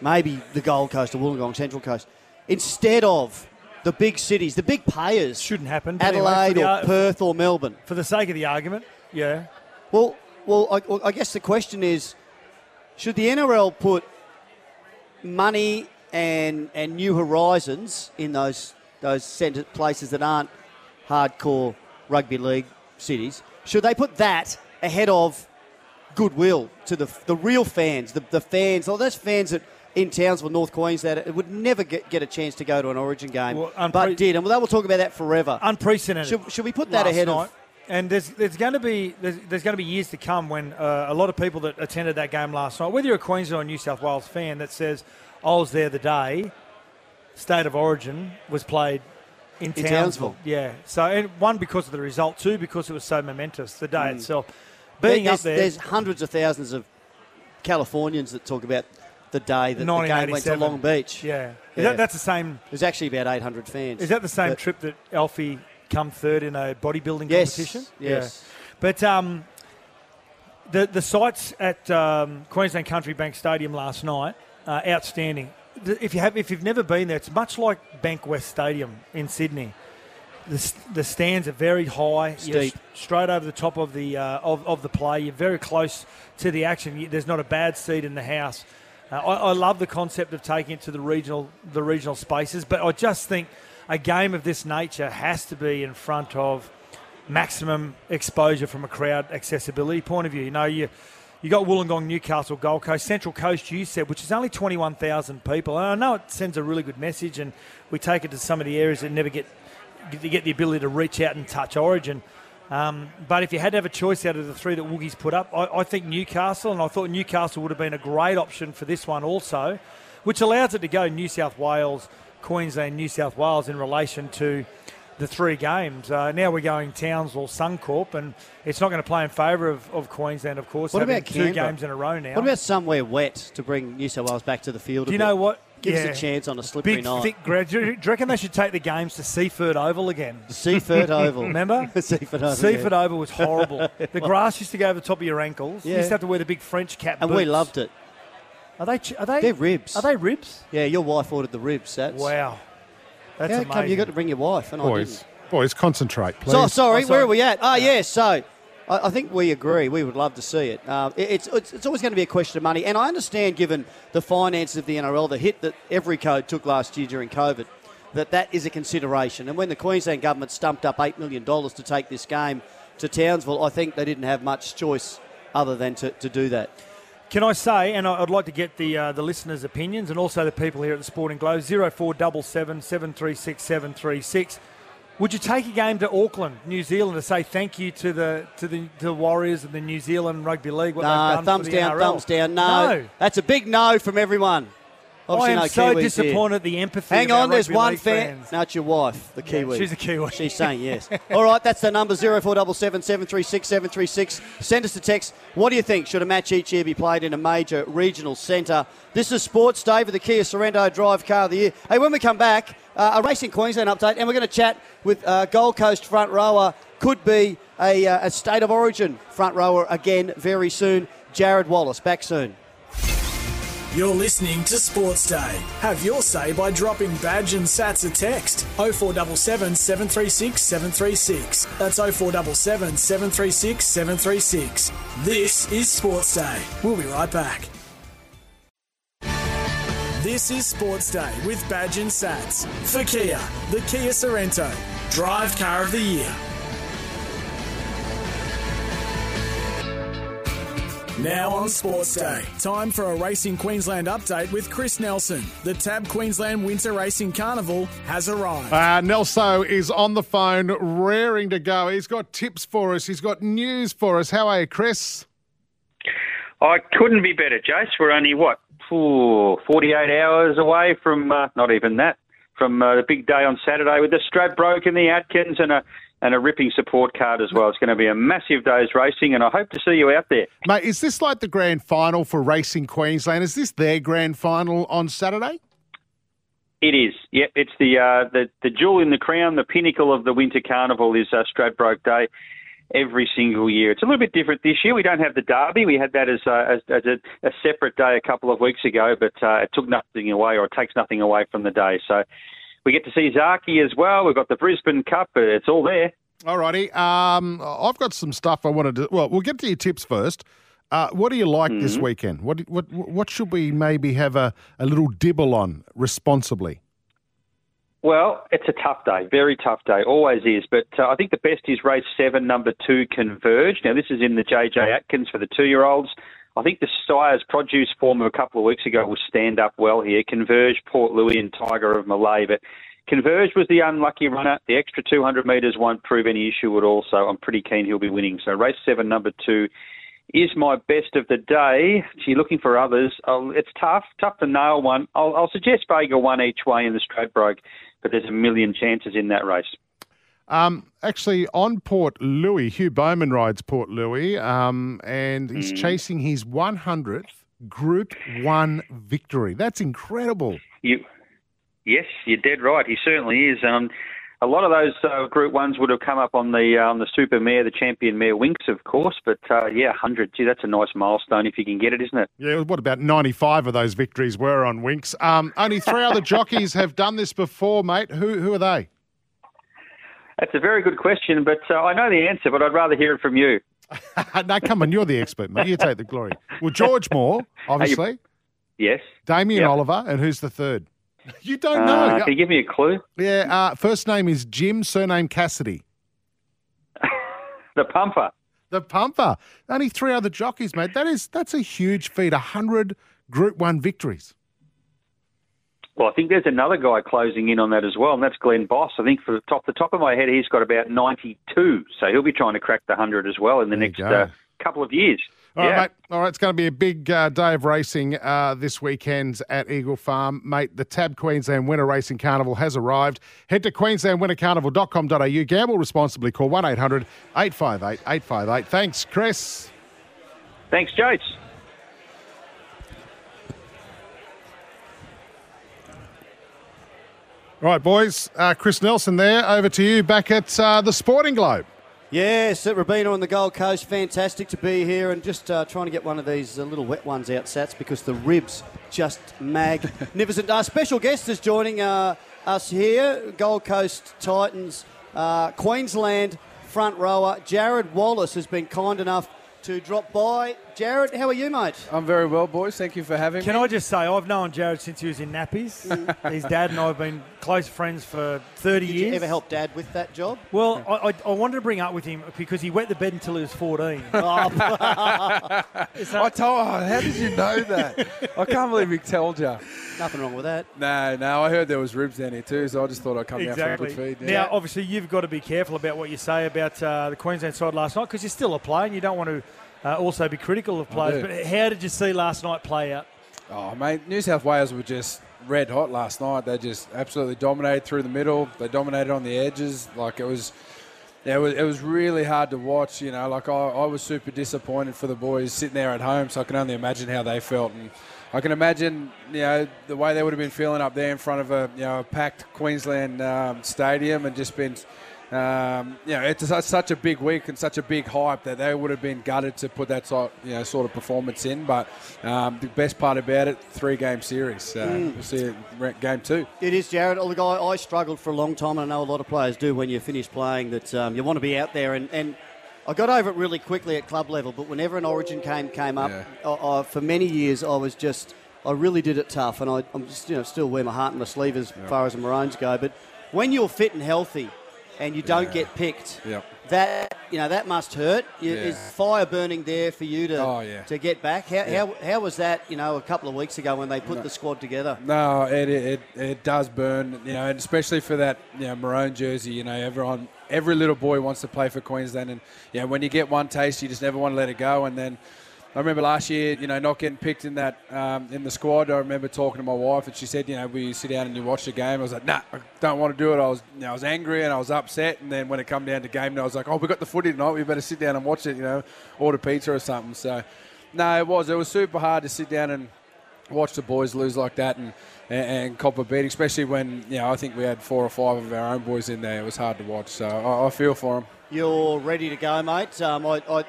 [SPEAKER 3] maybe the Gold Coast or Wollongong Central Coast, instead of the big cities, the big payers.
[SPEAKER 5] Shouldn't happen. but anyway,
[SPEAKER 3] Adelaide or
[SPEAKER 5] ar-
[SPEAKER 3] Perth or Melbourne.
[SPEAKER 5] For the sake of the argument, yeah.
[SPEAKER 3] Well, well, I, well, I guess the question is, should the NRL put money and and new horizons in those those centre places that aren't hardcore rugby league cities? Should they put that ahead of goodwill to the the real fans, the, the fans, all those fans that in Townsville, North Queensland, it would never get, get a chance to go to an Origin game,
[SPEAKER 5] Well, unpre-
[SPEAKER 3] but did, and they will talk about that forever.
[SPEAKER 5] Unprecedented.
[SPEAKER 3] Should, should we put that
[SPEAKER 5] last
[SPEAKER 3] ahead
[SPEAKER 5] night.
[SPEAKER 3] of?
[SPEAKER 5] And there's, there's going to be there's, there's going to be years to come when uh, a lot of people that attended that game last night, whether you're a Queensland or New South Wales fan, that says I was there the day State of Origin was played in
[SPEAKER 3] In
[SPEAKER 5] Townsville.
[SPEAKER 3] Townsville.
[SPEAKER 5] Yeah. So and one because of the result, two because it was so momentous the day
[SPEAKER 3] Mm.
[SPEAKER 5] itself. Being
[SPEAKER 3] there's,
[SPEAKER 5] up there,
[SPEAKER 3] there's hundreds of thousands of Californians that talk about the day that the game went to Long Beach.
[SPEAKER 5] Yeah. Is that- that's the same.
[SPEAKER 3] There's actually about 800 fans.
[SPEAKER 5] Is that the same
[SPEAKER 3] But-
[SPEAKER 5] trip that Alfie come third in a bodybuilding
[SPEAKER 3] Yes,
[SPEAKER 5] competition?
[SPEAKER 3] yes.
[SPEAKER 5] Yeah. But um, the the sights at um, Queensland Country Bank Stadium last night, uh, outstanding. If you have, if you've never been there, it's much like Bankwest Stadium in Sydney. The, the stands are very high,
[SPEAKER 3] Steep.
[SPEAKER 5] straight over the top of the uh, of, of the play. You're very close to the action. You, there's not a bad seat in the house. Uh, I, I love the concept of taking it to the regional the regional spaces, but I just think a game of this nature has to be in front of maximum exposure from a crowd accessibility point of view. You know, you you got Wollongong, Newcastle, Gold Coast, Central Coast. You said, which is only twenty one thousand people. And I know it sends a really good message, and we take it to some of the areas that never get get the ability to reach out and touch Origin. Um, but if you had to have a choice out of the three that Woogie's put up, I, I think Newcastle, and I thought Newcastle would have been a great option for this one also, which allows it to go New South Wales, Queensland, New South Wales in relation to the three games. Uh, now we're going Townsville, Suncorp, and it's not going to play in favour of, of Queensland, of course.
[SPEAKER 3] What
[SPEAKER 5] having
[SPEAKER 3] about
[SPEAKER 5] two games in a row now?
[SPEAKER 3] What about somewhere wet to bring New South Wales back to the field?
[SPEAKER 5] Do you
[SPEAKER 3] bit?
[SPEAKER 5] know what?
[SPEAKER 3] Give
[SPEAKER 5] Yeah.
[SPEAKER 3] us a chance on a slippery
[SPEAKER 5] Big,
[SPEAKER 3] night.
[SPEAKER 5] thick grad. Do you, reckon they should take the games to Seiffert Oval again?
[SPEAKER 3] Seiffert Oval.
[SPEAKER 5] Remember? *laughs*
[SPEAKER 3] Seiffert Oval,
[SPEAKER 5] Seiffert
[SPEAKER 3] yeah.
[SPEAKER 5] Oval was horrible. *laughs* the grass used to go over the top of your ankles. You used to have to wear the big French cap
[SPEAKER 3] and we loved it.
[SPEAKER 5] Are they? ch- Are they?
[SPEAKER 3] They're ribs.
[SPEAKER 5] Are they ribs?
[SPEAKER 3] Yeah, your wife ordered the ribs. That's
[SPEAKER 5] Wow. That's
[SPEAKER 3] How
[SPEAKER 5] amazing.
[SPEAKER 3] come you got to bring your wife and I
[SPEAKER 4] Boys,
[SPEAKER 3] didn't?
[SPEAKER 4] boys, concentrate, please.
[SPEAKER 3] So sorry,
[SPEAKER 5] Oh,
[SPEAKER 3] where are we at? Ah, yes. So I, think we agree. We would love to see it. It- it's, it's it's always going to be a question of money, and I understand, given the finances of the NRL, the hit that every code took last year during COVID, that that is a consideration. And when the Queensland government stumped up eight million dollars to take this game to Townsville, I think they didn't have much choice other than to, to do that.
[SPEAKER 5] Can I say, and I'd like to get the uh, the listeners' opinions and also the people here at the Sporting Globe, 0477 736 736. Would you take a game to Auckland, New Zealand, to say thank you to the to the, to the Warriors and the New Zealand Rugby League? What done
[SPEAKER 3] thumbs down,
[SPEAKER 5] NRL?
[SPEAKER 3] thumbs down. No,
[SPEAKER 5] no.
[SPEAKER 3] that's a big no from everyone.
[SPEAKER 5] I am
[SPEAKER 3] no
[SPEAKER 5] so
[SPEAKER 3] Kiwis here.
[SPEAKER 5] disappointed at the empathy.
[SPEAKER 3] Hang on, there's one fan.
[SPEAKER 5] fans.
[SPEAKER 3] No, it's your wife, the
[SPEAKER 5] Yeah,
[SPEAKER 3] Kiwi.
[SPEAKER 5] she's a Kiwi.
[SPEAKER 3] She's saying yes. All right, that's the number 0477 736 736. Send us a text. What do you think? Should a match each year be played in a major regional centre? This is Sports Day for the Kia Sorento Drive Car of the Year. Hey, when we come back, uh, a Racing Queensland update, and we're going to chat with uh, Gold Coast front rower. Could be a, uh, a state of origin front rower again very soon. Jarrod Wallace, back soon.
[SPEAKER 2] You're listening to Sports Day. Have your say by dropping badge and sats a text 0477 736 736. That's 0477 736 736. This is Sports Day. We'll be right back. This is Sports Day with Badge and Sats for Kia, the Kia Sorento, Drive Car of the Year. Now on Sports Day, time for a Racing Queensland update with Chris Nelson. The Tab Queensland Winter Racing Carnival has arrived.
[SPEAKER 4] Uh, Nelso is on the phone, raring to go. He's got tips for us. He's got news for us. How are you, Chris?
[SPEAKER 10] I couldn't be better, Jace. We're only, what, ooh, 48 hours away from, uh, not even that, from uh, the big day on Saturday with the Stradbroke and the Atkins and a, and a ripping support card as well. It's going to be a massive day's racing, and I hope to see you out there.
[SPEAKER 4] Mate, is this like the grand final for Racing Queensland? Is this their grand final on Saturday?
[SPEAKER 10] It is. Yep, it's the uh, the the jewel in the crown, the pinnacle of the winter carnival is uh, Stradbroke Day. Every single year, it's a little bit different this year. We don't have the derby. We had that as, uh, as, as a, a separate day a couple of weeks ago, but uh, it took nothing away, or it takes nothing away from the day. So we get to see Zaaki as well. We've got the Brisbane Cup. It's all there.
[SPEAKER 4] Alrighty. Um, I've got some stuff I wanted to. Well, we'll get to your tips first. Uh, what do you like this
[SPEAKER 10] Mm-hmm.
[SPEAKER 4] weekend? What what what should we maybe have a, a little dibble on responsibly?
[SPEAKER 10] Well, it's a tough day, very tough day, always is. But uh, I think the best is race seven, number two, Converge. Now, this is in the JJ Atkins for the two year olds. I think the Sire's produce form of a couple of weeks ago will stand up well here. Converge, Port Louis, and Tiger of Malay. But Converge was the unlucky runner. The extra 200 metres won't prove any issue at all, so I'm pretty keen he'll be winning. So race seven, number two, is my best of the day. If you're looking for others, it's tough, tough to nail one. I'll, I'll suggest Vega one each way in the Stradbroke. But there's a million chances in that race.
[SPEAKER 4] Um, actually, on Port Louis, Hugh Bowman rides Port Louis, um, and he's
[SPEAKER 10] Mm.
[SPEAKER 4] chasing his 100th Group One victory. That's incredible.
[SPEAKER 10] You, yes, you're dead right. He certainly is. Um, a lot of those uh, Group Ones would have come up on the uh, on the Super Mare, the Champion Mare Winks, of course. But uh, yeah, hundred. Gee, that's a nice milestone if you can get it, isn't it?
[SPEAKER 4] Yeah, what about 95 of those victories were on Winks? Um, only three other *laughs* jockeys have done this before, mate. Who who are they?
[SPEAKER 10] That's a very good question, but uh, I know the answer. But I'd rather hear it from you. *laughs*
[SPEAKER 4] no, come on, you're the expert, mate. You take the glory. Well, George Moore, obviously.
[SPEAKER 10] Yes.
[SPEAKER 4] Damien
[SPEAKER 10] Yep.
[SPEAKER 4] Oliver, and who's the third? *laughs* You don't
[SPEAKER 10] Uh,
[SPEAKER 4] know.
[SPEAKER 10] can you give me a clue?
[SPEAKER 4] Yeah, uh, first name is Jim, surname Cassidy. *laughs*
[SPEAKER 10] The pumper.
[SPEAKER 4] The pumper. Only three other jockeys, mate. That is that's a huge feat. hundred Group One victories.
[SPEAKER 10] Well, I think there's another guy closing in on that as well, and that's Glenn Boss. I think for the top the top of my head, he's got about 92, so he'll be trying to crack the 100 as well in the next uh, couple of years.
[SPEAKER 4] All right,
[SPEAKER 10] yeah.
[SPEAKER 4] mate. All right, it's going to be a big uh, day of racing uh, this weekend at Eagle Farm. Mate, the Tab Queensland Winter Racing Carnival has arrived. Head to queenslandwintercarnival.com.au. Gamble responsibly. Call 1 800 858 858. Thanks, Chris.
[SPEAKER 10] Thanks, Jace.
[SPEAKER 4] All right, boys. Uh, Chris Nelson there. Over to you back at uh, the Sporting Globe.
[SPEAKER 3] Yes, at Robina on the Gold Coast. Fantastic to be here and just uh, trying to get one of these uh, little wet ones out, Sats, because the ribs just magnificent. Our special guest is joining uh, us here, Gold Coast Titans, uh, Queensland front rower. Jarrod Wallace has been kind enough to drop by. Jarrod, how are you, mate?
[SPEAKER 11] I'm very well, boys. Thank you for having
[SPEAKER 5] Can
[SPEAKER 11] me.
[SPEAKER 5] Can I just say, I've known Jarrod since he was in nappies. His dad and I have been close friends for 30
[SPEAKER 3] Did
[SPEAKER 5] years.
[SPEAKER 3] you ever help Dad with that job?
[SPEAKER 5] Well, I, I, I wanted to bring up with him because he wet the bed until he was 14. *laughs* *laughs*
[SPEAKER 11] I told. Oh, how did you know that? I can't believe he told you.
[SPEAKER 3] Nothing wrong with that.
[SPEAKER 11] No, no. I heard there was ribs down here too, so I just thought I'd come down for a good feed. yeah.
[SPEAKER 5] Now, obviously, you've got to be careful about what you say about uh, the Queensland side last night because you're still a player and you don't want to uh, also be critical of players. But how did you see last night play out?
[SPEAKER 11] Oh, mate, New South Wales were just red hot last night. They just absolutely dominated through the middle. They dominated on the edges. Like it was, it was, it was really hard to watch. You know, like I, I was super disappointed for the boys sitting there at home. So I can only imagine how they felt, and I can imagine, you know, the way they would have been feeling up there in front of a, you know, a packed Queensland um, stadium and just been. Um, you know, it's such- such a big week and such a big hype that they would have been gutted to put that sort, you know, sort of performance in. But um, the best part about it, three game series. Uh,
[SPEAKER 3] Mm.
[SPEAKER 11] We'll see it in game two.
[SPEAKER 3] It is, Jarrod. Look, I, I struggled for a long time, and I know a lot of players do when you finish playing, that um, you want to be out there. And, and I got over it really quickly at club level, but whenever an origin came came up, I, I, for many years I was just, I really did it tough, and I, I'm just, you know, still wear my heart on my sleeve as far as the Maroons go. But when you're fit and healthy, and you don't get picked,
[SPEAKER 11] Yep.
[SPEAKER 3] that you know that must hurt. You-
[SPEAKER 11] Yeah.
[SPEAKER 3] Is fire burning there for you to
[SPEAKER 11] Oh, yeah.
[SPEAKER 3] to get back? How,
[SPEAKER 11] Yeah.
[SPEAKER 3] how, how was that? You know, a couple of weeks ago when they put the squad together.
[SPEAKER 11] No, it, it it does burn, you know, and especially for that you know maroon jersey. You know, everyone, every little boy wants to play for Queensland, and you know, when you get one taste, you just never want to let it go. And then I remember last year, you know, not getting picked in that um, in the squad. I remember talking to my wife, and she said, you know, we sit down and you watch the game. I was like, nah, I don't want to do it. I was, you know, I was angry and I was upset. And then when it come down to game, I was like, oh, we got the footy tonight. We better sit down and watch it. You know, order pizza or something. So, no, it was. It was super hard to sit down and watch the boys lose like that and, and, and cop a beating, especially when you know I think we had four or five of our own boys in there. It was hard to watch, so I, I feel for them.
[SPEAKER 3] You're ready to go, mate. Um, I, I,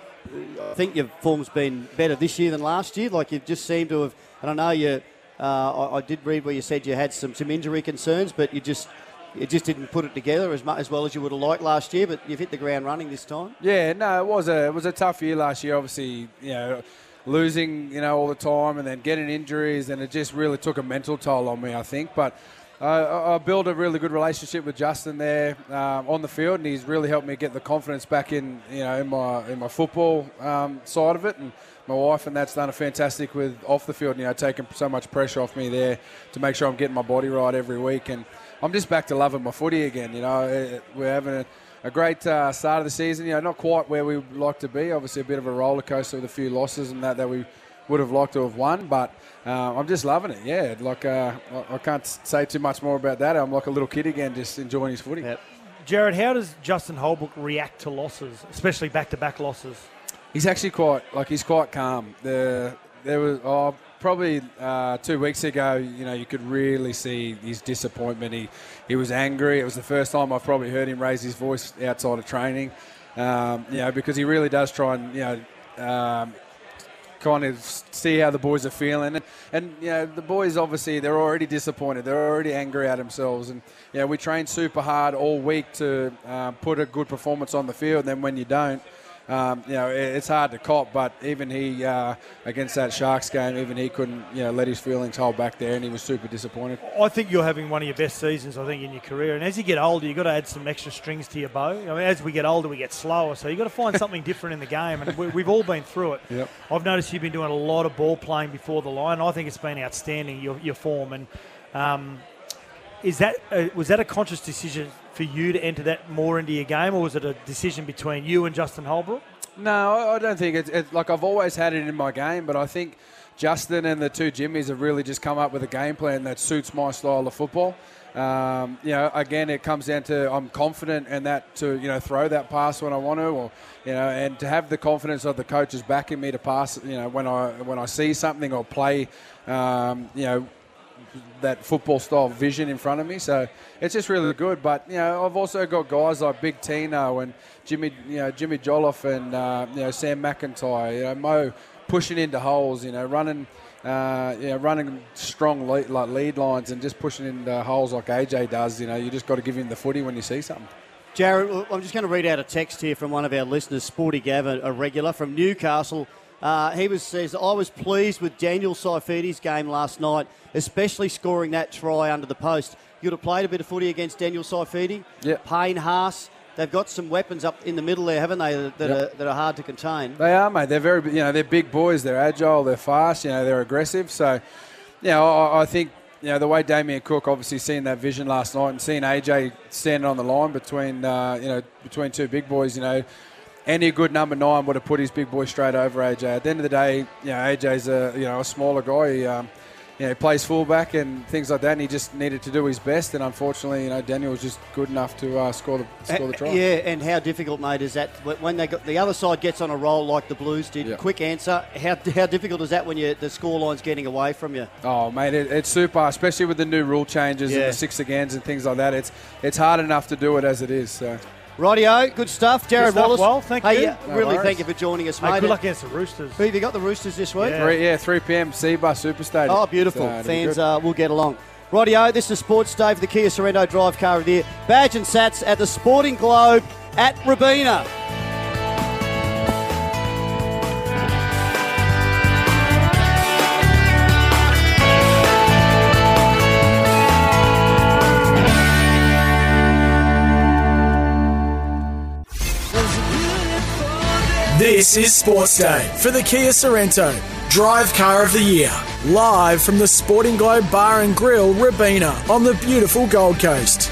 [SPEAKER 3] I think your form's been better this year than last year. Like you've just seemed to have. And I know you. Uh, I, I did read where you said you had some, some injury concerns, but you just you just didn't put it together as much as well as you would have liked last year. But you've hit the ground running this time.
[SPEAKER 11] Yeah, no, it was a it was a tough year last year. Obviously, you know, losing you know all the time and then getting injuries, and it just really took a mental toll on me. I think, but. I I built a really good relationship with Justin there um, on the field, and he's really helped me get the confidence back in, you know, in my in my football um, side of it. And my wife and that's done a fantastic with off the field, you know, taking so much pressure off me there to make sure I'm getting my body right every week. And I'm just back to loving my footy again. You know, we're having a, a great uh, start of the season. You know, not quite where we like to be. Obviously, a bit of a roller coaster with a few losses and that that we would have liked to have won, but uh, I'm just loving it. Yeah, like uh, I, can't say too much more about that. I'm like a little kid again, just enjoying his footy.
[SPEAKER 5] Jarrod, how does Justin Holbrook react to losses, especially back-to-back losses?
[SPEAKER 11] He's actually quite like he's quite calm. The there was oh, probably uh, two weeks ago. You know, you could really see his disappointment. He he was angry. It was the first time I've probably heard him raise his voice outside of training. Um, you know, because he really does try and you know. Um, kind of see how the boys are feeling. And, and you know the boys obviously they're already disappointed. They're already angry at themselves. And you know we train super hard all week to um, put a good performance on the field. And then when you don't um, you know, it, it's hard to cop, but even he, uh, against that Sharks game, even he couldn't, you know, let his feelings hold back there, and he was super disappointed.
[SPEAKER 5] I think you're having one of your best seasons, I think, in your career. And as you get older, you've got to add some extra strings to your bow. I mean, as we get older, we get slower, so you've got to find *laughs* something different in the game, and we, we've all been through it.
[SPEAKER 11] Yep.
[SPEAKER 5] I've noticed you've been doing a lot of ball playing before the line. I think it's been outstanding, your, your form. And um, is that uh, was that a conscious decision for you to enter that more into your game, or was it a decision between you and Justin Holbrook?
[SPEAKER 11] No, I don't think it's, it's like I've always had it in my game, but I think Justin and the two Jimmies have really just come up with a game plan that suits my style of football. Um, you know, again, it comes down to I'm confident in that to you know throw that pass when I want to, or you know, and to have the confidence of the coaches backing me to pass. You know, when I when I see something or play, um, you know, that football style vision in front of me. So it's just really good. But you know, I've also got guys like Big Tino and Jimmy, you know, Jimmy Jolliffe and uh, you know Sam McIntyre, you know Mo pushing into holes, you know, running. Uh, you know, running strong lead, like lead lines and just pushing into holes like AJ does. You know, you just got to give him the footy when you see something.
[SPEAKER 3] Jarrod, I'm just going to read out a text here from one of our listeners, Sporty Gav, a, a regular from Newcastle. Uh, he was says I was pleased with Daniel Saifiti's game last night, especially scoring that try under the post. You'd have played a bit of footy against Daniel Saifiti.
[SPEAKER 11] Yeah.
[SPEAKER 3] Payne Haas. They've got some weapons up in the middle there, haven't they? That,
[SPEAKER 11] Yep.
[SPEAKER 3] are, that are hard to contain.
[SPEAKER 11] They are, mate. They're very, you know, they're big boys. They're agile. They're fast. You know, they're aggressive. So, you know, I, I think you know the way Damien Cook obviously seeing that vision last night and seeing AJ standing on the line between uh, you know between two big boys. You know, any good number nine would have put his big boy straight over AJ. At the end of the day, you know, AJ's a you know a smaller guy. He, um, you know, he plays fullback and things like that, and he just needed to do his best. And unfortunately, you know, Daniel was just good enough to uh, score the score the try.
[SPEAKER 3] Yeah, and how difficult, mate, is that when- when they got the other side gets on a roll like the Blues did?
[SPEAKER 11] Yeah.
[SPEAKER 3] Quick answer: How, how difficult is that when you the scoreline's getting away from you?
[SPEAKER 11] Oh, mate, it, it's super, especially with the new rule changes
[SPEAKER 3] Yeah.
[SPEAKER 11] and the six agains and things like that. It's it's hard enough to do it as it is. So.
[SPEAKER 3] Rightio, good stuff, Jarrod
[SPEAKER 5] stuff,
[SPEAKER 3] Wallace.
[SPEAKER 5] Well, thank
[SPEAKER 3] hey,
[SPEAKER 5] you.
[SPEAKER 3] yeah,
[SPEAKER 11] No
[SPEAKER 3] really,
[SPEAKER 11] worries.
[SPEAKER 3] thank you for joining us,
[SPEAKER 5] Hey,
[SPEAKER 3] mate.
[SPEAKER 5] good luck against the Roosters.
[SPEAKER 3] Who have you got the Roosters this week?
[SPEAKER 5] Yeah.
[SPEAKER 11] Three, yeah, 3 p.m. Cbus Super Stadium.
[SPEAKER 3] Oh, beautiful.
[SPEAKER 11] So it'll be
[SPEAKER 3] Fans uh, will get along. Rightio, this is Sports Day for the Kia Sorento Drive Car of the Year. Badge and Sats at the Sporting Globe at Robina.
[SPEAKER 2] This is Sports Day for the Kia Sorento, Drive Car of the Year. Live from the Sporting Globe Bar and Grill, Robina, on the beautiful Gold Coast.